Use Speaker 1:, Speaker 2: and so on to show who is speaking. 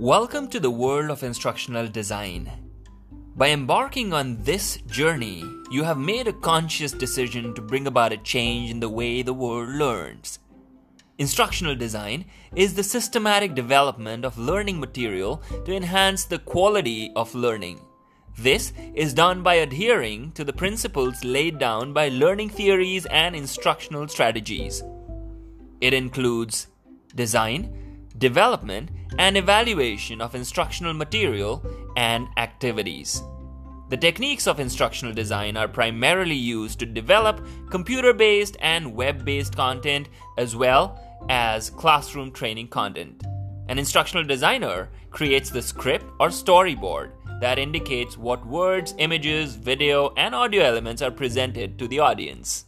Speaker 1: Welcome to the world of instructional design. By embarking on this journey, you have made a conscious decision to bring about a change in the way the world learns. Instructional design is the systematic development of learning material to enhance the quality of learning. This is done by adhering to the principles laid down by learning theories and instructional strategies. It includes design, development, and evaluation of instructional material and activities. The techniques of instructional design are primarily used to develop computer based and web based content as well as classroom training content. An instructional designer creates the script or storyboard that indicates what words, images, video, and audio elements are presented to the audience.